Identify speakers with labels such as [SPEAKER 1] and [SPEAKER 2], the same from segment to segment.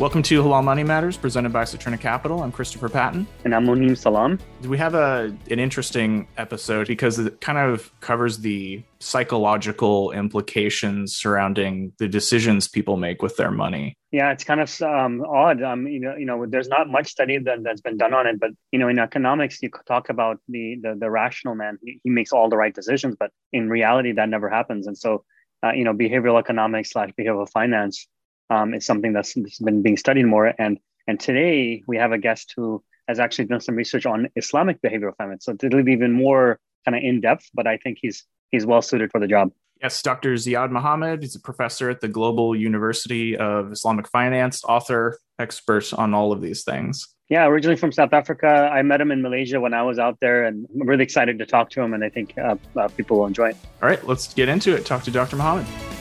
[SPEAKER 1] Welcome to Halal Money Matters, presented by Saturna Capital. I'm Christopher Patton.
[SPEAKER 2] And I'm Monem Salam.
[SPEAKER 1] We have a an interesting episode because it kind of covers the psychological implications surrounding the decisions people make with their money.
[SPEAKER 2] Yeah, it's kind of um, odd. Um, you know, you know, there's not much study that, that's been done on it, but you know, in economics, you talk about the the, the rational man. He, he makes all the right decisions, but in reality, that never happens. And so, uh, you know, behavioral economics slash behavioral finance um, is something that's, that's been being studied more. And and today we have a guest who has actually done some research on Islamic behavioral finance. So it'll be even more kind of in depth, but I think he's he's well suited for the job.
[SPEAKER 1] Yes, Dr. Ziyaad Mahomed. He's a professor at the Global University of Islamic Finance, author, expert on all of these things.
[SPEAKER 2] Yeah, originally from South Africa. I met him in Malaysia when I was out there, and I'm really excited to talk to him, and I think uh, uh, people will enjoy it.
[SPEAKER 1] All right, let's get into it. Talk to Dr. Mahomed.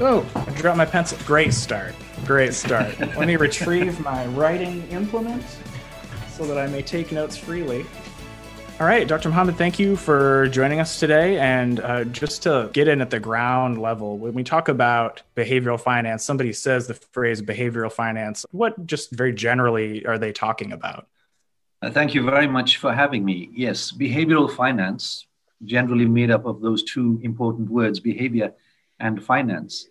[SPEAKER 1] Oh, I dropped my pencil. Great start. Great start. Let me retrieve my writing implement so that I may take notes freely. All right, Dr. Mahomed, thank you for joining us today. And uh, just to get in at the ground level, when we talk about behavioral finance, somebody says the phrase behavioral finance. What, just very generally, are they talking about?
[SPEAKER 3] Uh, thank you very much for having me. Yes, behavioral finance, generally made up of those two important words, behavior and finance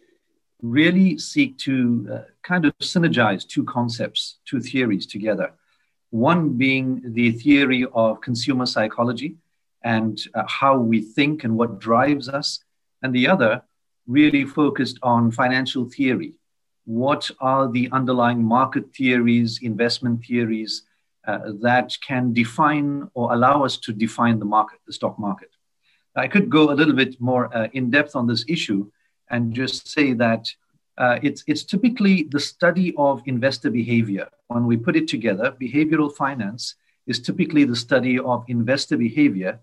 [SPEAKER 3] really seek to uh, kind of synergize two concepts, two theories together. One being the theory of consumer psychology and uh, how we think and what drives us, and the other really focused on financial theory. What are the underlying market theories, investment theories uh, that can define or allow us to define the market, the stock market? I could go a little bit more uh, in depth on this issue, and just say that uh, it's, it's typically the study of investor behavior. When we put it together, behavioral finance is typically the study of investor behavior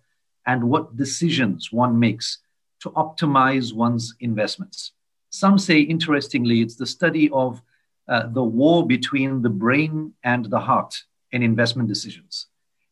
[SPEAKER 3] and what decisions one makes to optimize one's investments. Some say, interestingly, it's the study of uh, the war between the brain and the heart in investment decisions.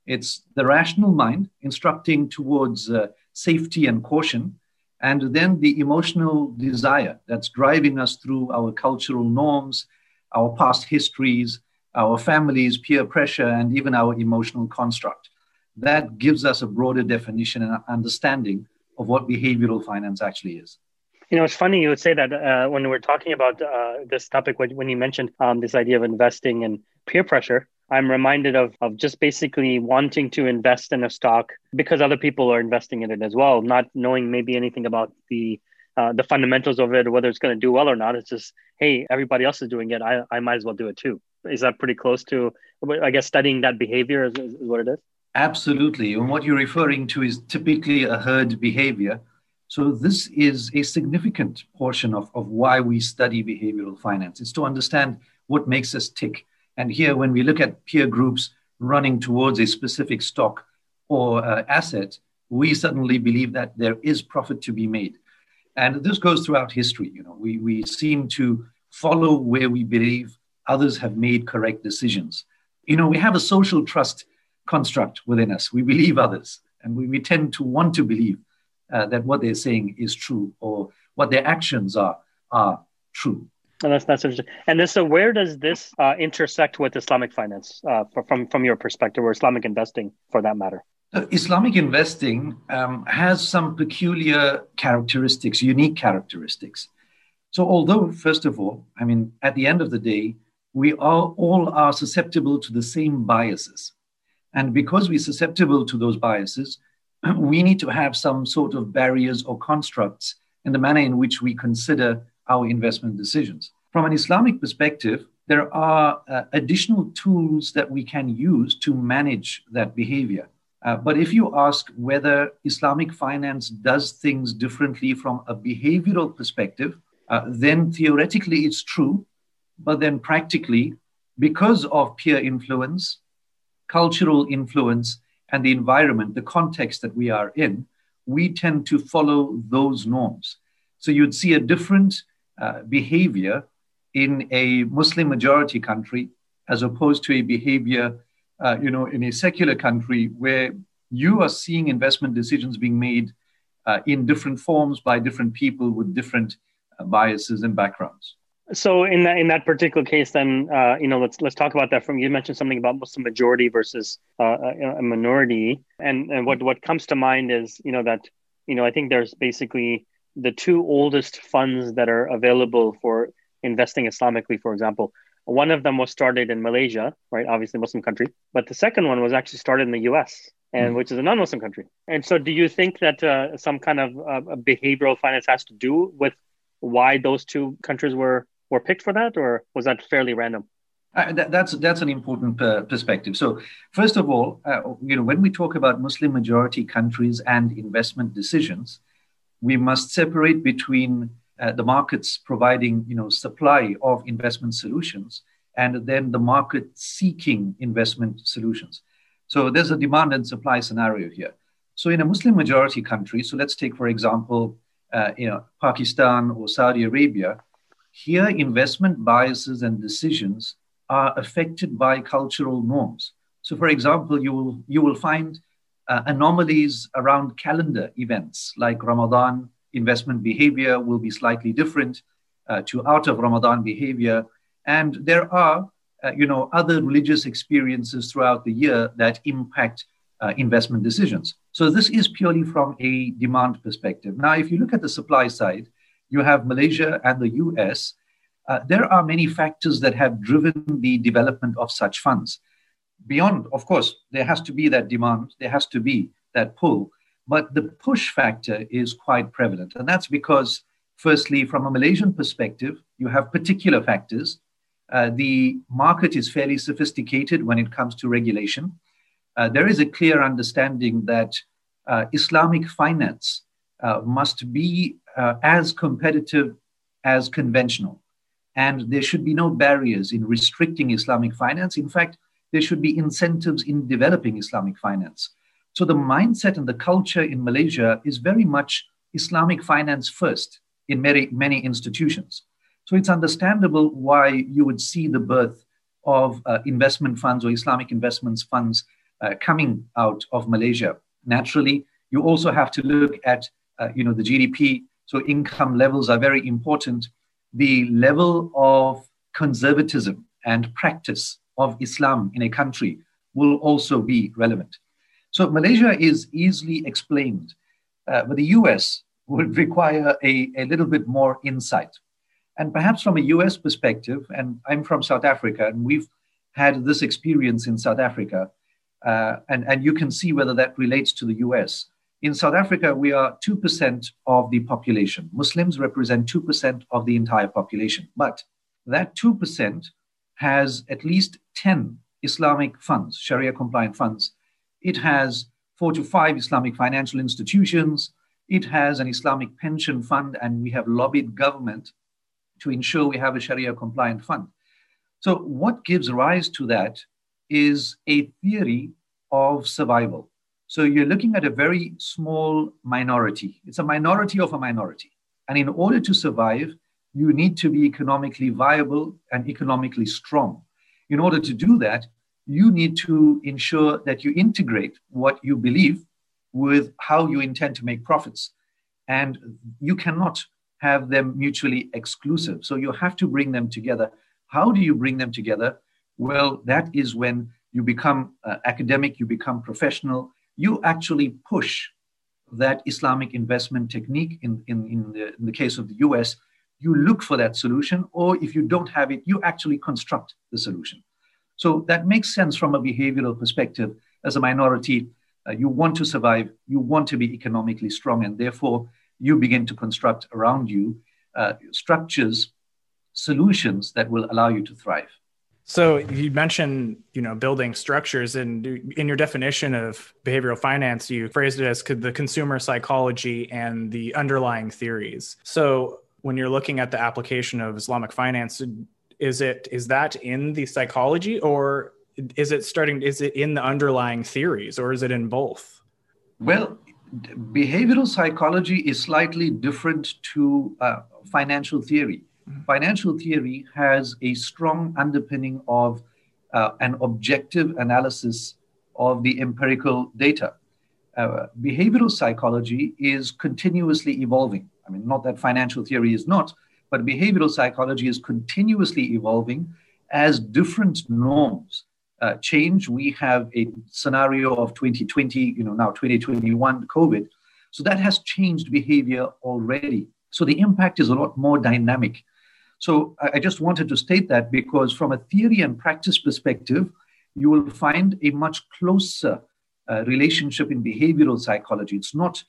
[SPEAKER 3] It's the rational mind instructing towards uh, safety and caution, and then the emotional desire that's driving us through our cultural norms, our past histories, our families, peer pressure, and even our emotional construct. That gives us a broader definition and understanding of what behavioral finance actually is.
[SPEAKER 2] You know, it's funny you would say that uh, when we're talking about uh, this topic, when, you mentioned um, this idea of investing and peer pressure, I'm reminded of, of just basically wanting to invest in a stock because other people are investing in it as well, not knowing maybe anything about the uh, the fundamentals of it whether it's going to do well or not. It's just, hey, everybody else is doing it. I, I might as well do it too. Is that pretty close to, I guess, studying that behavior is, is what it is?
[SPEAKER 3] Absolutely. And what you're referring to is typically a herd behavior. So, this is a significant portion of, of why we study behavioral finance. It's to understand what makes us tick and here, when we look at peer groups running towards a specific stock or uh, asset, we suddenly believe that there is profit to be made. And this goes throughout history. You know, we, we seem to follow where we believe others have made correct decisions. You know, we have a social trust construct within us. We believe others, and we, we tend to want to believe uh, that what they're saying is true or what their actions are are true.
[SPEAKER 2] And that's that's interesting. And this, so where does this uh, intersect with Islamic finance uh, from from your perspective, or Islamic investing, for that matter?
[SPEAKER 3] Islamic investing um, has some peculiar characteristics, unique characteristics. So, although first of all, I mean, at the end of the day, we are all are susceptible to the same biases, and because we're susceptible to those biases, we need to have some sort of barriers or constructs in the manner in which we consider our investment decisions. From an Islamic perspective, there are uh, additional tools that we can use to manage that behavior. Uh, but if you ask whether Islamic finance does things differently from a behavioral perspective, uh, then theoretically it's true. But then practically, because of peer influence, cultural influence, and the environment, the context that we are in, we tend to follow those norms. So you'd see a different uh, behavior in a Muslim majority country as opposed to a behavior, uh, you know, in a secular country where you are seeing investment decisions being made uh, in different forms by different people with different uh, biases and backgrounds.
[SPEAKER 2] So in that in that particular case, then uh, you know let's let's talk about that. From you mentioned something about Muslim majority versus uh, a, minority, and and what what comes to mind is you know that you know I think there's basically the two oldest funds that are available for investing Islamically, for example. One of them was started in Malaysia, right? Obviously, Muslim country, but the second one was actually started in the U.S. and mm. which is a non-Muslim country. And so, do you think that uh, some kind of uh, behavioral finance has to do with why those two countries were were picked for that, or was that fairly random?
[SPEAKER 3] Uh, that, that's that's an important uh, perspective. So, first of all, uh, you know, when we talk about Muslim majority countries and investment decisions, we must separate between uh, the markets providing, you know, supply of investment solutions and then the market seeking investment solutions. So, there's a demand and supply scenario here. So, in a Muslim majority country, so let's take for example, uh, you know, Pakistan or Saudi Arabia here, investment biases and decisions are affected by cultural norms. So, for example, you will, you will find uh, anomalies around calendar events like Ramadan. Investment behavior will be slightly different uh, to out of Ramadan behavior. And there are, uh, you know, other religious experiences throughout the year that impact uh, investment decisions. So this is purely from a demand perspective. Now, if you look at the supply side, you have Malaysia and the US, uh, there are many factors that have driven the development of such funds. Beyond, of course, there has to be that demand, there has to be that pull, but the push factor is quite prevalent. And that's because, firstly, from a Malaysian perspective, you have particular factors. Uh, the market is fairly sophisticated when it comes to regulation. Uh, there is a clear understanding that uh, Islamic finance uh, must be uh, as competitive as conventional. And there should be no barriers in restricting Islamic finance. In fact, there should be incentives in developing Islamic finance. So the mindset and the culture in Malaysia is very much Islamic finance first in many, many institutions. So it's understandable why you would see the birth of uh, investment funds or Islamic investments funds uh, coming out of Malaysia. Naturally, you also have to look at uh, you know the GDP so income levels are very important. The level of conservatism and practice of Islam in a country will also be relevant. So Malaysia is easily explained, uh, but the US would require a, a little bit more insight. And perhaps from a US perspective, and I'm from South Africa, and we've had this experience in South Africa, uh, and, and you can see whether that relates to the US. In South Africa, we are 2% of the population. Muslims represent 2% of the entire population. But that 2% has at least 10 Islamic funds, Sharia compliant funds. It has four to five Islamic financial institutions. It has an Islamic pension fund, and we have lobbied government to ensure we have a Sharia compliant fund. So, what gives rise to that is a theory of survival. So you're looking at a very small minority. It's a minority of a minority. And in order to survive, you need to be economically viable and economically strong. In order to do that, you need to ensure that you integrate what you believe with how you intend to make profits. And you cannot have them mutually exclusive. So you have to bring them together. How do you bring them together? Well, that is when you become uh, academic, you become professional, you actually push that Islamic investment technique in, in, in, the, in the case of the US, you look for that solution, or if you don't have it, you actually construct the solution. So that makes sense from a behavioral perspective. As a minority, uh, you want to survive, you want to be economically strong, and therefore you begin to construct around you uh, structures, solutions that will allow you to thrive.
[SPEAKER 1] So you mentioned, you know, building structures, and in your definition of behavioral finance, you phrased it as the consumer psychology and the underlying theories. So when you're looking at the application of Islamic finance, is it is that in the psychology, or is it starting? Is it in the underlying theories, or is it in both?
[SPEAKER 3] Well, behavioral psychology is slightly different to uh, financial theory financial theory has a strong underpinning of uh, an objective analysis of the empirical data. uh, behavioral psychology is continuously evolving. I mean, not that financial theory is not, but behavioral psychology is continuously evolving as different norms uh, change. We have a scenario of 2020, you know, now 2021 COVID. So that has changed behavior already. So the impact is a lot more dynamic. So I just wanted to state that because from a theory and practice perspective, you will find a much closer uh, relationship in behavioral psychology. It's not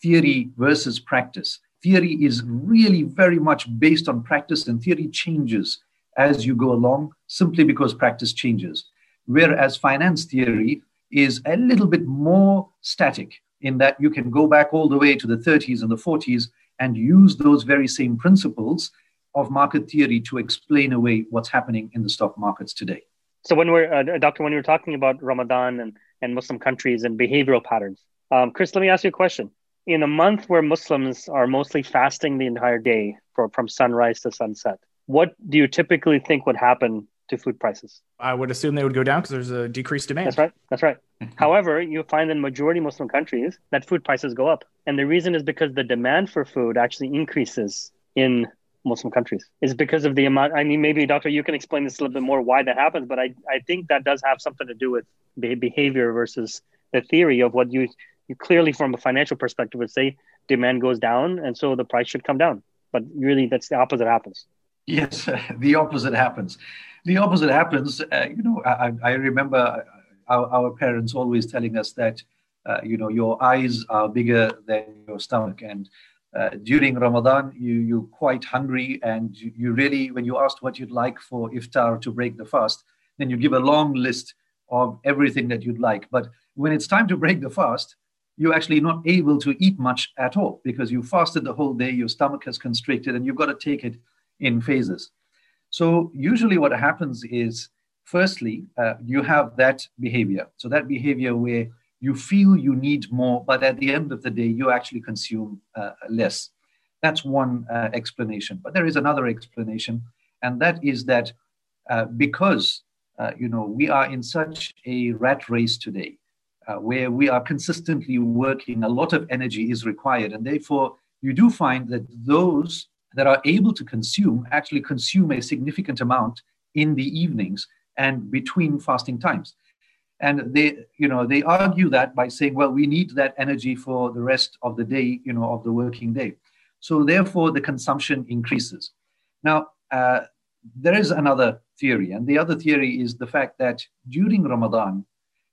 [SPEAKER 3] theory versus practice. Theory is really very much based on practice, and theory changes as you go along simply because practice changes. Whereas finance theory is a little bit more static in that you can go back all the way to the 30s and the 40s and use those very same principles of market theory to explain away what's happening in the stock markets today.
[SPEAKER 2] So, when we're, uh, Doctor, when you were talking about Ramadan and, and Muslim countries and behavioral patterns, um, Chris, let me ask you a question. In a month where Muslims are mostly fasting the entire day for, from sunrise to sunset, what do you typically think would happen to food prices?
[SPEAKER 1] I would assume they would go down because there's a decreased demand.
[SPEAKER 2] That's right. That's right. Mm-hmm. However, you find in majority Muslim countries that food prices go up. And the reason is because the demand for food actually increases in Muslim countries. Is because of the amount. I mean, maybe, Doctor, you can explain this a little bit more why that happens, but I, I think that does have something to do with behavior versus the theory of what you, you clearly, from a financial perspective, would say demand goes down, and so the price should come down. But really, that's the opposite happens.
[SPEAKER 3] Yes, the opposite happens. The opposite happens. Uh, you know, I, I remember our, our, parents always telling us that, uh, you know, your eyes are bigger than your stomach. And uh, during Ramadan, you, you're quite hungry. And you, you really, when you asked what you'd like for iftar to break the fast, then you give a long list of everything that you'd like. But when it's time to break the fast, you're actually not able to eat much at all because you fasted the whole day, your stomach has constricted, and you've got to take it in phases. So usually what happens is, firstly, uh, you have that behavior. So that behavior where you feel you need more, but at the end of the day, you actually consume uh, less. That's one uh, explanation. But there is another explanation, and that is that uh, because uh, you know we are in such a rat race today, uh, where we are consistently working, a lot of energy is required, and therefore you do find that those that are able to consume actually consume a significant amount in the evenings and between fasting times. And they you know they argue that by saying well we need that energy for the rest of the day you know of the working day. So therefore the consumption increases. Now uh, there is another theory. And the other theory is the fact that during ramadan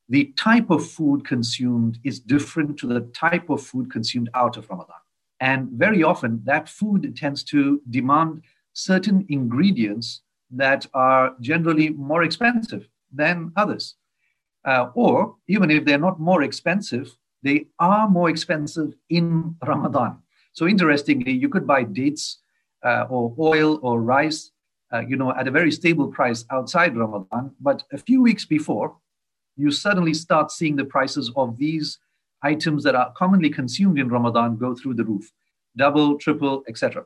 [SPEAKER 3] the type of food consumed is different to the type of food consumed out of ramadan and very often, that food tends to demand certain ingredients that are generally more expensive than others. Uh, or even if they're not more expensive, they are more expensive in Ramadan. So interestingly, you could buy dates uh, or oil or rice, uh, you know, at a very stable price outside Ramadan. But a few weeks before, you suddenly start seeing the prices of these items that are commonly consumed in Ramadan go through the roof, double, triple, etc.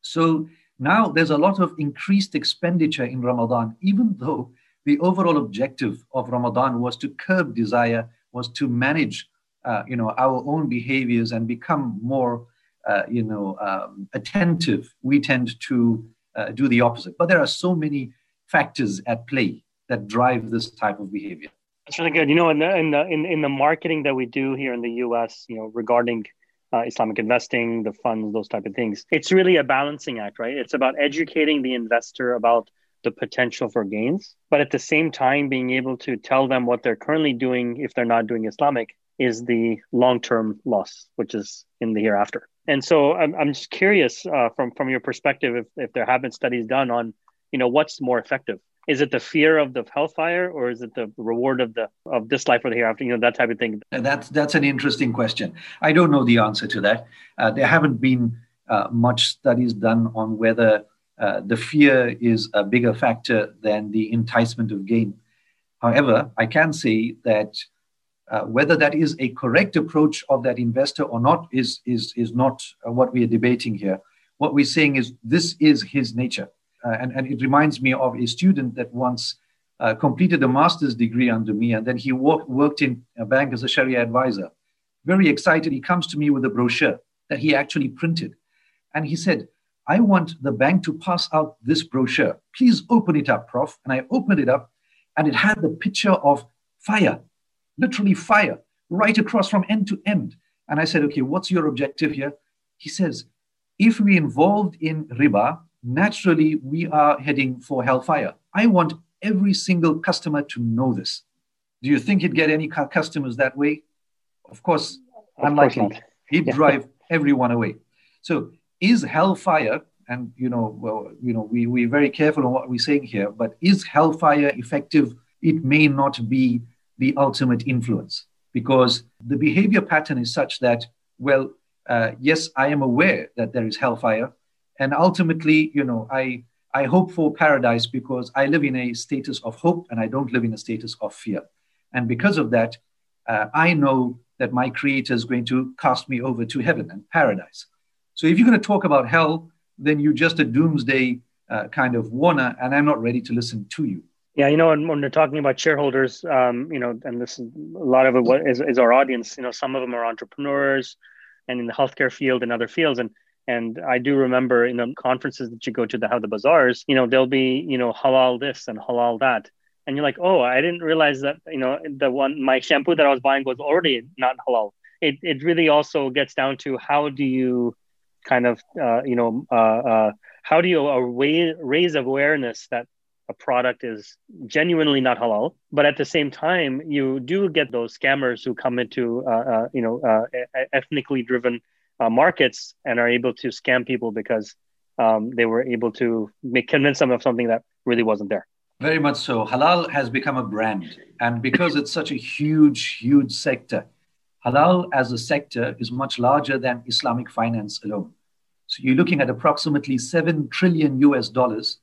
[SPEAKER 3] So now there's a lot of increased expenditure in Ramadan, even though the overall objective of Ramadan was to curb desire, was to manage, uh, you know, our own behaviors and become more, uh, you know, um, attentive. We tend to uh, do the opposite. But there are so many factors at play that drive this type of behavior.
[SPEAKER 2] That's really good. You know, in the, in the in, in the marketing that we do here in the U.S., you know, regarding uh, Islamic investing, the funds, those type of things, it's really a balancing act, right? It's about educating the investor about the potential for gains, but at the same time, being able to tell them what they're currently doing if they're not doing Islamic is the long-term loss, which is in the hereafter. And so, I'm I'm just curious uh, from from your perspective if if there have been studies done on, you know, what's more effective is it the fear of the hellfire or is it the reward of the of this life or the hereafter? You know that type of thing.
[SPEAKER 3] That's that's an interesting question. I don't know the answer to that. Uh, there haven't been uh, much studies done on whether uh, the fear is a bigger factor than the enticement of gain. However i can say that uh, whether that is a correct approach of that investor or not is is is not uh, what we are debating here. What we're saying is this is his nature and, and it reminds me of a student that once uh, completed a master's degree under me, and then he worked in a bank as a Sharia advisor. very excited. He comes to me with a brochure that he actually printed. And he said, I want the bank to pass out this brochure. Please open it up, Prof. And I opened it up, and it had the picture of fire, literally fire, right across from end to end. And I said, Okay, what's your objective here? He says, If we involved in riba, naturally we are heading for hellfire. I want every single customer to know this. Do you think he'd get any customers that way? Of course, of unlikely. Course he'd yeah. drive everyone away. So is hellfire, and you know, well, you know, we, we're very careful on what we're saying here, but is hellfire effective? It may not be the ultimate influence because the behavior pattern is such that, well, uh, yes, I am aware that there is hellfire, and ultimately, you know, I I hope for paradise because I live in a status of hope and I don't live in a status of fear. And because of that, uh, I know that my creator is going to cast me over to heaven and paradise. So if you're going to talk about hell, then you're just a doomsday uh, kind of warner, and I'm not ready to listen to you.
[SPEAKER 2] Yeah, you know, when, when they're talking about shareholders, um, you know, and this is a lot of it is, is our audience. You know, some of them are entrepreneurs, and in the healthcare field and other fields, and and I do remember in the conferences that you go to, the how the bazaars, you know, there'll be, you know, halal this and halal that. And you're like, oh, I didn't realize that, you know, the one, my shampoo that I was buying was already not halal. It, it really also gets down to how do you kind of, uh, you know, uh, uh, how do you raise awareness that a product is genuinely not halal, but at the same time, you do get those scammers who come into, uh, uh, you know, uh, ethnically driven uh, markets and are able to scam people because um, they were able to make convince them of something that really wasn't there.
[SPEAKER 3] Very much so. Halal has become a brand, and because it's such a huge, huge sector, halal as a sector is much larger than Islamic finance alone. So you're looking at approximately seven trillion US dollars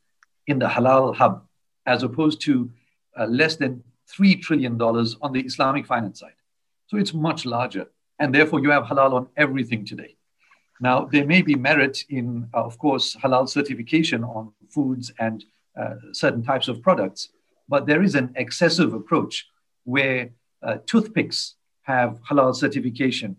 [SPEAKER 3] in the halal hub, as opposed to uh, less than three trillion dollars on the Islamic finance side. So it's much larger and therefore you have halal on everything today. Now, there may be merit in, uh, of course, halal certification on foods and uh, certain types of products, but there is an excessive approach where uh, toothpicks have halal certification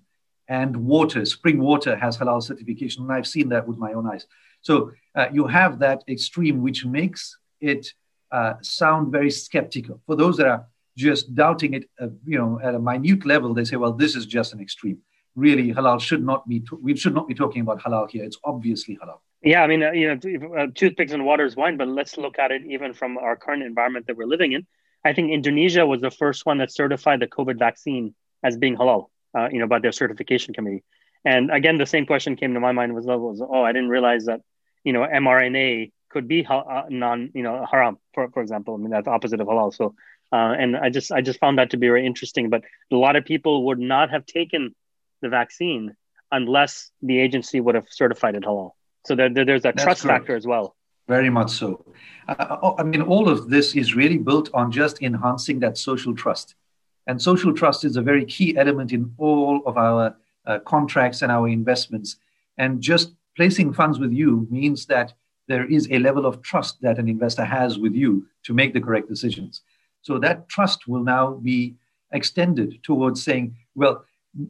[SPEAKER 3] and water, spring water has halal certification, and I've seen that with my own eyes. So uh, you have that extreme, which makes it uh, sound very skeptical. For those that are just doubting it, uh, you know, at a minute level, they say, well, this is just an extreme. Really, halal should not be. we should not be talking about halal here. It's obviously halal.
[SPEAKER 2] Yeah, I mean, uh, you know, uh, toothpicks and water is wine, but let's look at it even from our current environment that we're living in. I think Indonesia was the first one that certified the COVID vaccine as being halal. Uh, you know, by their certification committee. And again, the same question came to my mind was, was oh, I didn't realize that, you know, mRNA could be ha- uh, non, you know, haram, for, for example. I mean, that's opposite of halal. So uh, and I just I just found that to be very interesting. But a lot of people would not have taken the vaccine unless the agency would have certified it halal. So there, there, there's a That's trust correct. factor as well.
[SPEAKER 3] Very much so. Uh, oh, I mean, all of this is really built on just enhancing that social trust. And social trust is a very key element in all of our uh, contracts and our investments. And just placing funds with you means that there is a level of trust that an investor has with you to make the correct decisions. So that trust will now be extended towards saying, well,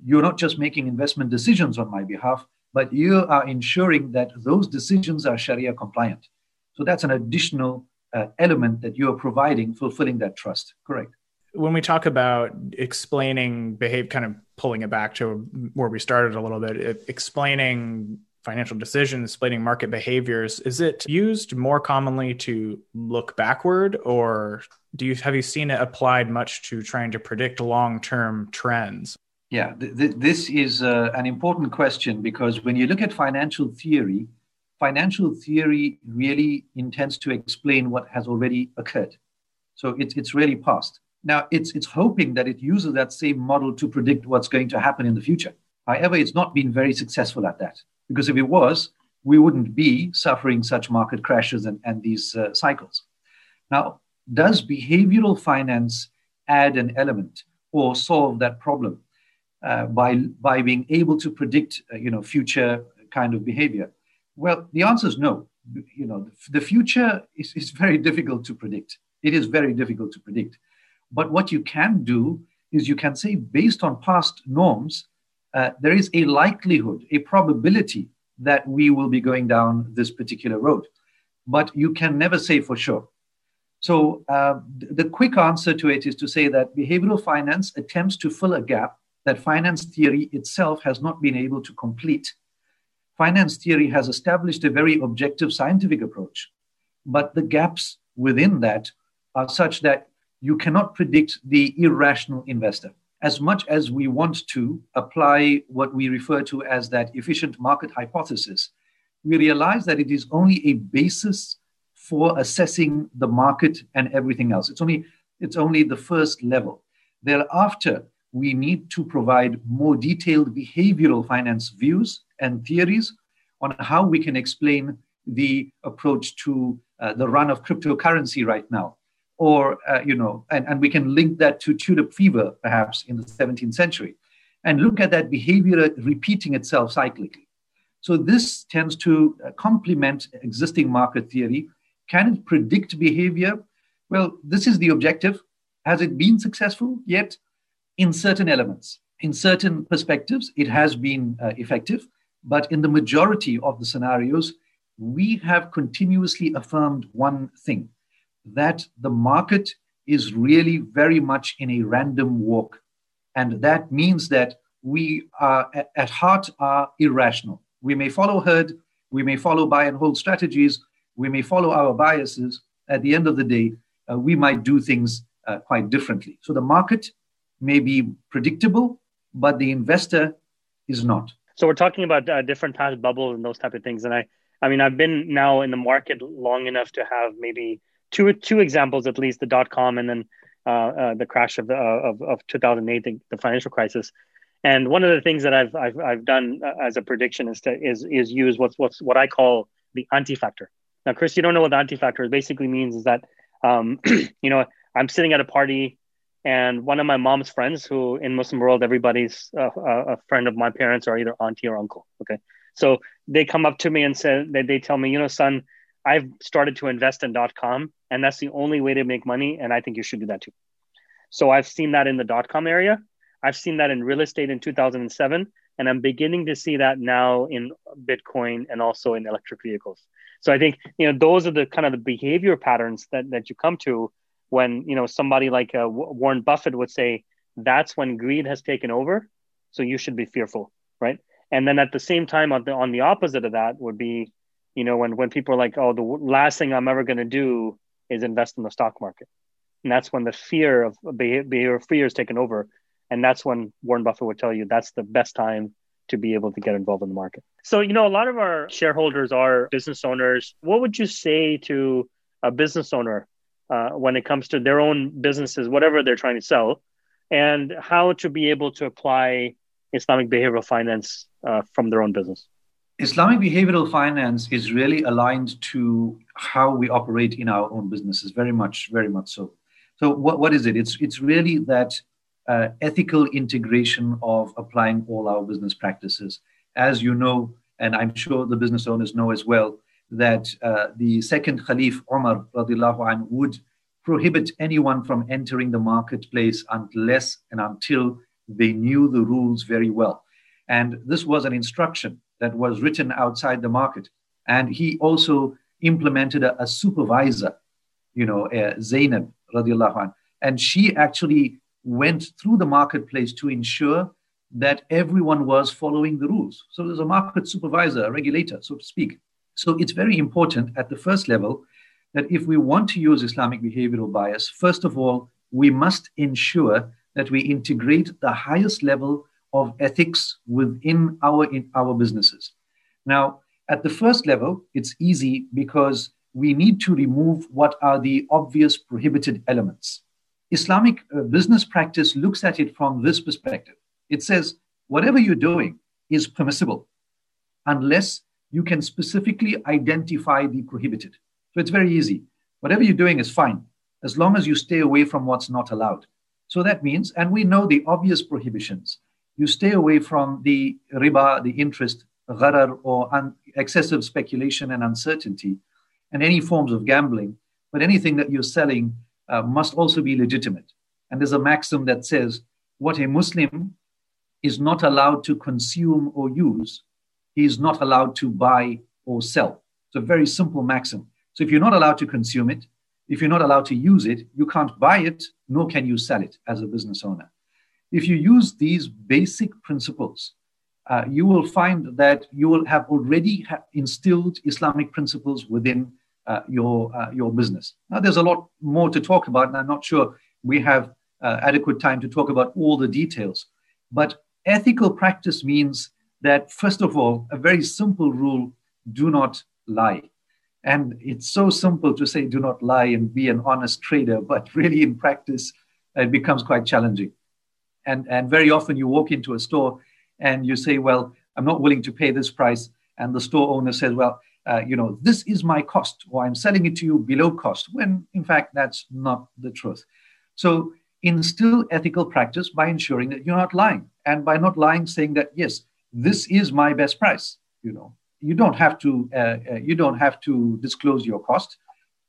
[SPEAKER 3] you're not just making investment decisions on my behalf, but you are ensuring that those decisions are Sharia compliant. So that's an additional uh, element that you are providing, fulfilling that trust. Correct.
[SPEAKER 1] When we talk about explaining behave, kind of pulling it back to where we started a little bit, explaining financial decisions, explaining market behaviors, is it used more commonly to look backward or do you have you seen it applied much to trying to predict long-term trends?
[SPEAKER 3] Yeah, th- th- this is uh, an important question because when you look at financial theory, financial theory really intends to explain what has already occurred. So it's, it's really past. Now, it's, it's hoping that it uses that same model to predict what's going to happen in the future. However, it's not been very successful at that. Because if it was, we wouldn't be suffering such market crashes and, and these uh, cycles. Now, does behavioral finance add an element or solve that problem uh, by, by being able to predict uh, you know, future kind of behavior? Well, the answer is no. You know, the future is, is very difficult to predict. It is very difficult to predict. But what you can do is you can say, based on past norms, uh, there is a likelihood, a probability that we will be going down this particular road. But you can never say for sure. So, uh, the quick answer to it is to say that behavioral finance attempts to fill a gap that finance theory itself has not been able to complete. Finance theory has established a very objective scientific approach, but the gaps within that are such that you cannot predict the irrational investor. As much as we want to apply what we refer to as that efficient market hypothesis, we realize that it is only a basis for assessing the market and everything else. It's only, it's only the first level. Thereafter, we need to provide more detailed behavioral finance views and theories on how we can explain the approach to uh, the run of cryptocurrency right now. Or, uh, you know, and, and we can link that to tulip fever, perhaps in the 17th century, and look at that behavior repeating itself cyclically. So, this tends to uh, complement existing market theory can it predict behavior? Well, this is the objective. Has it been successful yet? In certain elements, in certain perspectives, it has been uh, effective. But in the majority of the scenarios, we have continuously affirmed one thing that the market is really very much in a random walk. And that means that we are at heart are irrational. We may follow herd, we may follow buy and hold strategies, we may follow our biases. At the end of the day, uh, we might do things uh, quite differently. So the market may be predictable, but the investor is not.
[SPEAKER 2] So we're talking about uh, different past bubbles and those type of things. And I, I mean, I've been now in the market long enough to have maybe two two examples at least: the dot com and then uh, uh, the crash of the uh, of, of 2008, the, the, financial crisis. And one of the things that I've I've, I've done as a prediction is to is is use what's what's what I call the auntie factor. Now, Chris, you don't know what the auntie-factor basically means is that, um, you know, I'm sitting at a party and one of my mom's friends who in Muslim world, everybody's uh, a friend of my parents or either auntie or uncle. Okay. So they come up to me and say, they, they tell me, you know, son, I've started to invest in dot .com and that's the only way to make money. And I think you should do that too. So I've seen that in the dot .com area. I've seen that in real estate in 2007. And I'm beginning to see that now in Bitcoin and also in electric vehicles. So I think you know those are the kind of the behavior patterns that that you come to when you know somebody like uh, Warren Buffett would say that's when greed has taken over. So you should be fearful, right? And then at the same time, on the on the opposite of that would be, you know, when when people are like, oh, the last thing I'm ever going to do is invest in the stock market, and that's when the fear of behavior fear is taken over, and that's when Warren Buffett would tell you that's the best time to be able to get involved in the market. So, you know, a lot of our shareholders are business owners. What would you say to a business owner uh, when it comes to their own businesses, whatever they're trying to sell, and how to be able to apply Islamic behavioral finance uh, from their own business?
[SPEAKER 3] Islamic behavioral finance is really aligned to how we operate in our own businesses, very much, very much so. So, what, what is it? It's, it's really that uh, ethical integration of applying all our business practices. As you know, and I'm sure the business owners know as well, that uh, the second Caliph Umar anh, would prohibit anyone from entering the marketplace unless and until they knew the rules very well. And this was an instruction that was written outside the market. And he also implemented a, a supervisor, you know, uh, Zainab radiallahu anh, and she actually went through the marketplace to ensure that everyone was following the rules. So there's a market supervisor, a regulator, so to speak. So it's very important at the first level that if we want to use Islamic behavioral bias, first of all, we must ensure that we integrate the highest level of ethics within our, in our businesses. Now, at the first level, it's easy because we need to remove what are the obvious prohibited elements. Islamic uh, business practice looks at it from this perspective. It says, whatever you're doing is permissible unless you can specifically identify the prohibited. So it's very easy. Whatever you're doing is fine as long as you stay away from what's not allowed. So that means, and we know the obvious prohibitions. You stay away from the riba, the interest, gharar, or un- excessive speculation and uncertainty, and any forms of gambling. But anything that you're selling uh, must also be legitimate. And there's a maxim that says what a Muslim is not allowed to consume or use, he is not allowed to buy or sell. It's a very simple maxim. So if you're not allowed to consume it, if you're not allowed to use it, you can't buy it, nor can you sell it as a business owner. If you use these basic principles, uh, you will find that you will have already ha- instilled Islamic principles within uh, your uh, your business. Now, there's a lot more to talk about, and I'm not sure we have uh, adequate time to talk about all the details. But ethical practice means that, first of all, a very simple rule: do not lie. And it's so simple to say, do not lie and be an honest trader, but really in practice, it becomes quite challenging. And, and very often you walk into a store and you say, well, I'm not willing to pay this price. And the store owner says, well, uh, you know, this is my cost, or I'm selling it to you below cost, when in fact that's not the truth. So instill ethical practice by ensuring that you're not lying. And by not lying, saying that, yes, this is my best price, you know, you don't have to uh, uh, you don't have to disclose your cost,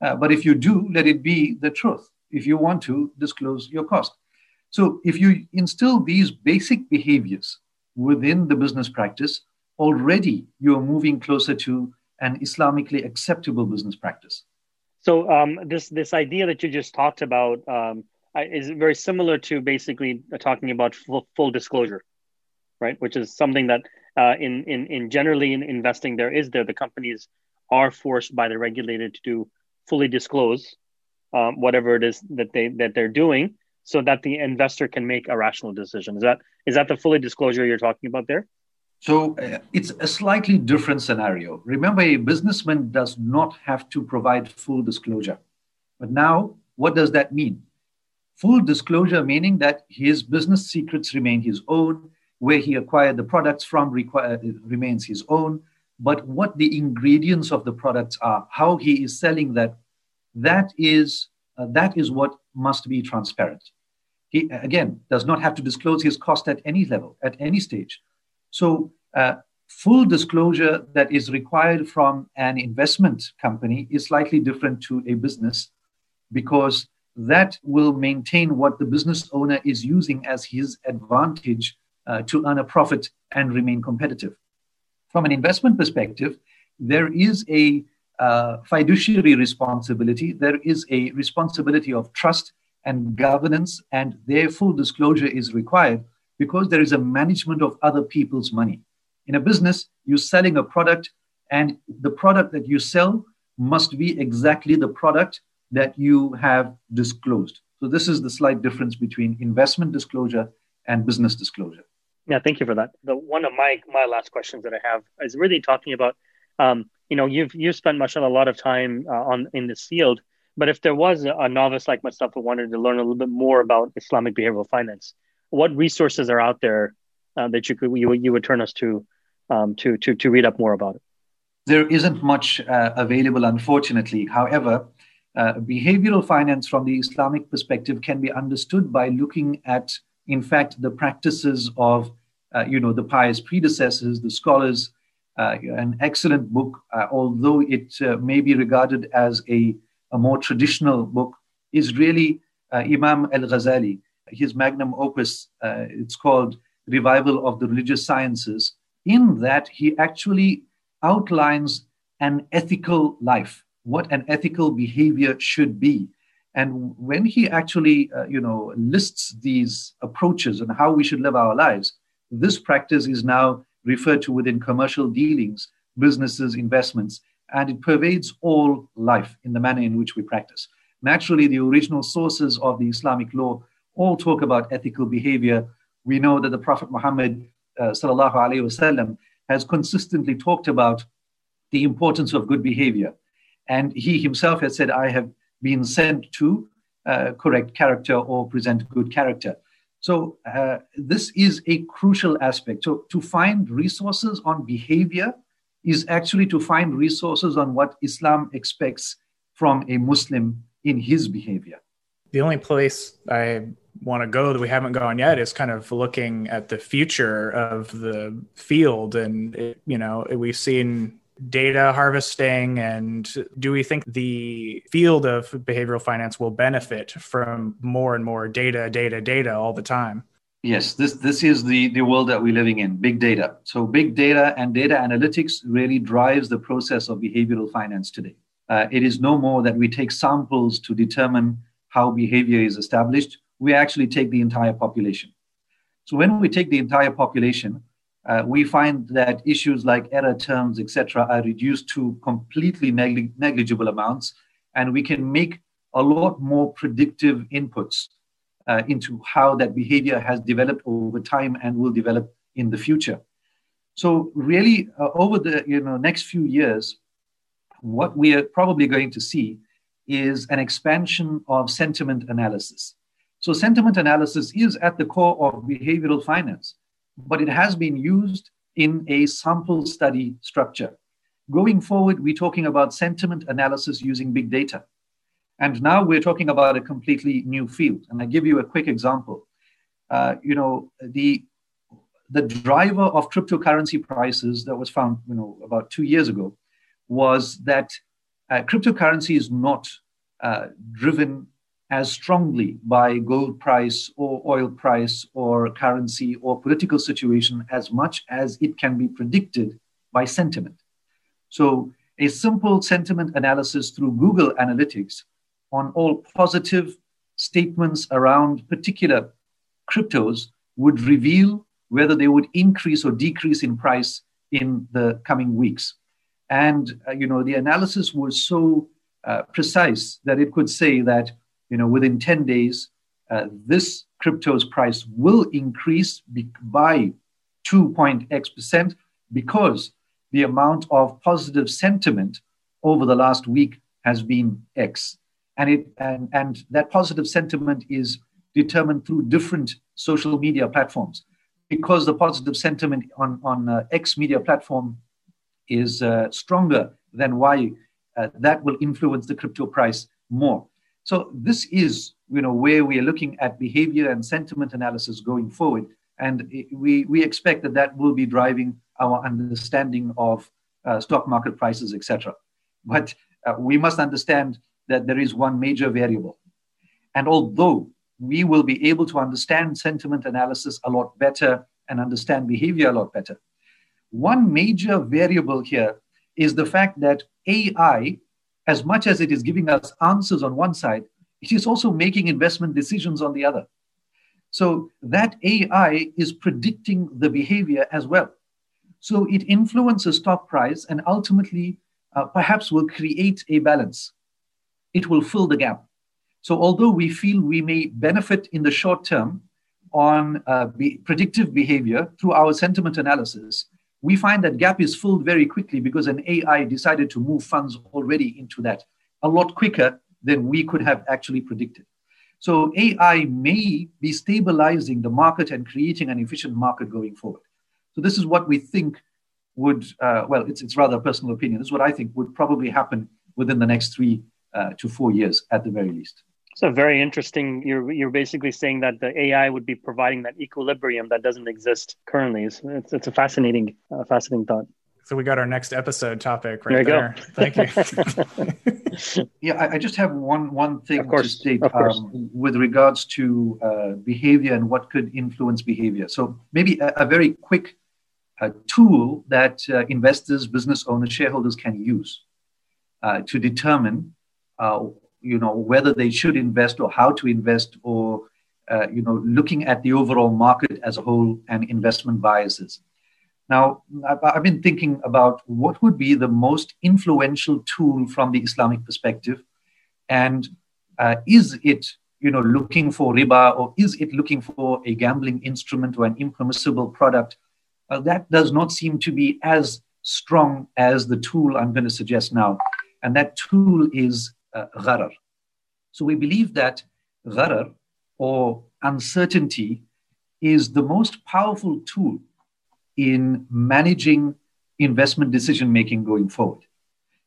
[SPEAKER 3] uh, but if you do, let it be the truth. If you want to disclose your cost, so if you instill these basic behaviors within the business practice, already you're moving closer to an Islamically acceptable business practice.
[SPEAKER 2] So um, this this idea that you just talked about um, is very similar to basically talking about full, full disclosure, right? Which is something that uh, in, in, in generally in investing there is there the companies are forced by the regulator to do fully disclose um, whatever it is that they that they're doing so that the investor can make a rational decision. Is that is that the fully disclosure you're talking about there?
[SPEAKER 3] So uh, it's a slightly different scenario. Remember a businessman does not have to provide full disclosure. But now what does that mean? Full disclosure meaning that his business secrets remain his own where he acquired the products from require, remains his own, but what the ingredients of the products are, how he is selling that, that is uh, that is what must be transparent. He again does not have to disclose his cost at any level, at any stage. So uh, full disclosure that is required from an investment company is slightly different to a business because that will maintain what the business owner is using as his advantage uh, to earn a profit and remain competitive. From an investment perspective, there is a uh, fiduciary responsibility, there is a responsibility of trust and governance, and their full disclosure is required because there is a management of other people's money. In a business, you're selling a product, and the product that you sell must be exactly the product that you have disclosed. So, this is the slight difference between investment disclosure and business disclosure.
[SPEAKER 2] Yeah, thank you for that. The one of my my last questions that I have is really talking about, um, you know, you've you've spent much a lot of time uh, on in this field. But if there was a, novice like myself who wanted to learn a little bit more about Islamic behavioral finance, what resources are out there uh, that you could you, you would turn us to um, to to to read up more about it?
[SPEAKER 3] There isn't much uh, available, unfortunately. However, uh, behavioral finance from the Islamic perspective can be understood by looking at in fact, the practices of, uh, you know, the pious predecessors, the scholars, uh, an excellent book, uh, although it may be regarded as a, a more traditional book, is really uh, Imam al Ghazali. His magnum opus, uh, it's called Revival of the Religious Sciences. In that, he actually outlines an ethical life, what an ethical behavior should be. And when he actually, uh, you know, lists these approaches and how we should live our lives, this practice is now referred to within commercial dealings, businesses, investments, and it pervades all life in the manner in which we practice. Naturally, the original sources of the Islamic law all talk about ethical behavior. We know that the Prophet Muhammad uh, wasallam, has consistently talked about the importance of good behavior. And he himself has said, I have been sent to uh, correct character or present good character. So uh, this is a crucial aspect. So to find resources on behavior is actually to find resources on what Islam expects from a Muslim in his behavior.
[SPEAKER 1] The only place I want to go that we haven't gone yet is kind of looking at the future of the field. And you know we've seen data harvesting. And do we think the field of behavioral finance will benefit from more and more data data data all the time
[SPEAKER 3] Yes, this, this is the, the world that we're living in big data. So, big data and data analytics really drives the process of behavioral finance today. Uh, it is no more that we take samples to determine how behavior is established. We actually take the entire population. So, when we take the entire population, uh, we find that issues like error terms, etc., are reduced to completely negli- negligible amounts, and we can make a lot more predictive inputs uh, into how that behavior has developed over time and will develop in the future. So, really, uh, over the you know next few years, what we are probably going to see is an expansion of sentiment analysis. So, sentiment analysis is at the core of behavioral finance but it has been used in a sample study structure. Going forward, we're talking about sentiment analysis using big data. And now we're talking about a completely new field. And I give you a quick example. Uh, you know, the the driver of cryptocurrency prices that was found, you know, about two years ago, was that uh, cryptocurrency is not uh, driven as strongly by gold price or oil price or currency or political situation as much as it can be predicted by sentiment. So, a simple sentiment analysis through Google Analytics on all positive statements around particular cryptos would reveal whether they would increase or decrease in price in the coming weeks. And uh, you know the analysis was so uh, precise that it could say that you know, within 10 days, uh, this crypto's price will increase by 2.x percent because the amount of positive sentiment over the last week has been X. And, it, and, and that positive sentiment is determined through different social media platforms. Because the positive sentiment on, on uh, X media platform is uh, stronger than Y, uh, that will influence the crypto price more. So this is, you know, where we are looking at behavior and sentiment analysis going forward, and we we expect that that will be driving our understanding of uh, stock market prices, etc. But uh, we must understand that there is one major variable, and although we will be able to understand sentiment analysis a lot better and understand behavior a lot better, one major variable here is the fact that AI as much as it is giving us answers on one side, it is also making investment decisions on the other. So that AI is predicting the behavior as well. So it influences stock price and ultimately uh, perhaps will create a balance. It will fill the gap. So although we feel we may benefit in the short term on uh, be predictive behavior through our sentiment analysis, we find that gap is filled very quickly because an AI decided to move funds already into that a lot quicker than we could have actually predicted. So AI may be stabilizing the market and creating an efficient market going forward. So this is what we think would, uh, well, it's, it's rather a personal opinion. This is what I think would probably happen within the next three uh, to four years at the very least.
[SPEAKER 2] So very interesting. You're you're basically saying that the AI would be providing that equilibrium that doesn't exist currently. It's it's, it's a fascinating uh, fascinating thought.
[SPEAKER 1] So we got our next episode topic right there. there. Thank
[SPEAKER 3] you. yeah, I, I, just have one one thing course, to state um, with regards to uh, behavior and what could influence behavior. So maybe a, a very quick uh, tool that uh, investors, business owners, shareholders can use uh, to determine you know whether they should invest or how to invest or uh, you know looking at the overall market as a whole and investment biases. Now i've been thinking about what would be the most influential tool from the islamic perspective and uh, is it you know looking for riba or is it looking for a gambling instrument or an impermissible product? Uh, that does not seem to be as strong as the tool i'm going to suggest now and that tool is uh, gharar. So we believe that gharar or uncertainty is the most powerful tool in managing investment decision making going forward.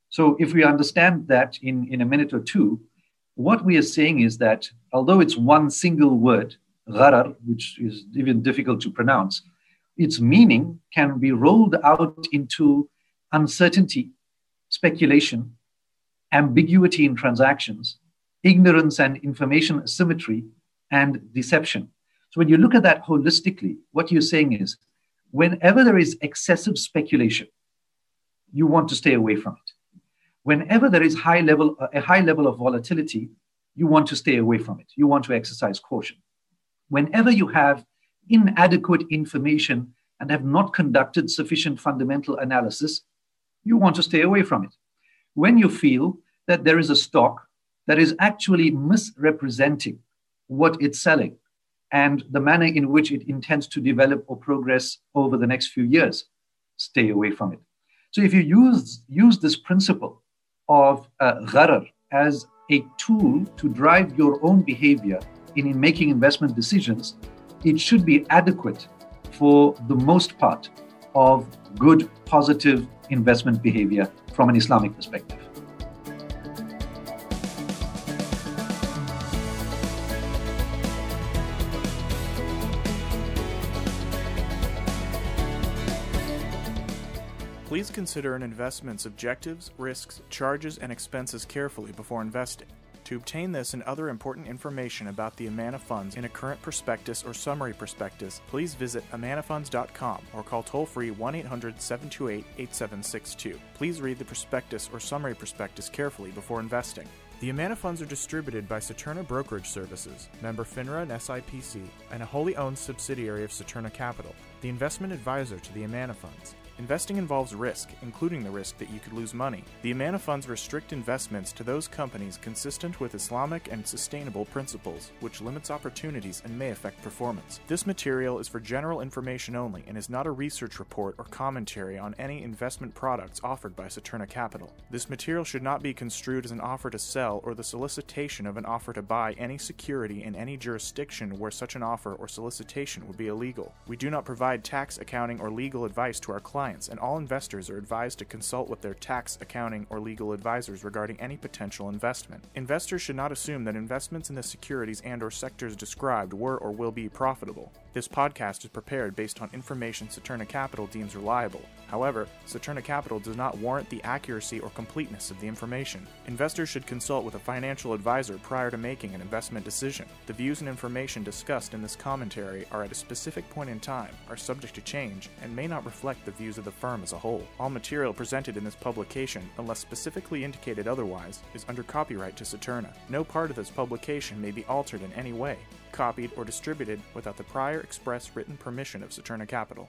[SPEAKER 3] So if we understand that in, in a minute or two, what we are saying is that although it's one single word, gharar, which is even difficult to pronounce, its meaning can be rolled out into uncertainty, speculation, ambiguity in transactions, ignorance and information asymmetry, and deception. So when you look at that holistically, what you're saying is whenever there is excessive speculation, you want to stay away from it. Whenever there is high level, a high level of volatility, you want to stay away from it. You want to exercise caution. Whenever you have inadequate information and have not conducted sufficient fundamental analysis, you want to stay away from it. When you feel that there is a stock that is actually misrepresenting what it's selling and the manner in which it intends to develop or progress over the next few years, stay away from it. So if you use, use this principle of uh, as a tool to drive your own behavior in, in making investment decisions, it should be adequate for the most part of good, positive investment behavior from an Islamic perspective.
[SPEAKER 1] Please consider an investment's objectives, risks, charges, and expenses carefully before investing. To obtain this and other important information about the Amana funds in a current prospectus or summary prospectus, please visit amanafunds.com or call toll free 1 800 728 8762. Please read the prospectus or summary prospectus carefully before investing. The Amana funds are distributed by Saturna Brokerage Services, member FINRA and SIPC, and a wholly owned subsidiary of Saturna Capital, the investment advisor to the Amana funds. Investing involves risk, including the risk that you could lose money. The Amana funds restrict investments to those companies consistent with Islamic and sustainable principles, which limits opportunities and may affect performance. This material is for general information only and is not a research report or commentary on any investment products offered by Saturna Capital. This material should not be construed as an offer to sell or the solicitation of an offer to buy any security in any jurisdiction where such an offer or solicitation would be illegal. We do not provide tax, accounting, or legal advice to our clients clients, and all investors are advised to consult with their tax, accounting, or legal advisors regarding any potential investment. Investors should not assume that investments in the securities and or sectors described were or will be profitable. This podcast is prepared based on information Saturna Capital deems reliable. However, Saturna Capital does not warrant the accuracy or completeness of the information. Investors should consult with a financial advisor prior to making an investment decision. The views and information discussed in this commentary are at a specific point in time, are subject to change, and may not reflect the views of the firm as a whole. All material presented in this publication, unless specifically indicated otherwise, is under copyright to Saturna. No part of this publication may be altered in any way, copied, or distributed without the prior express written permission of Saturna Capital.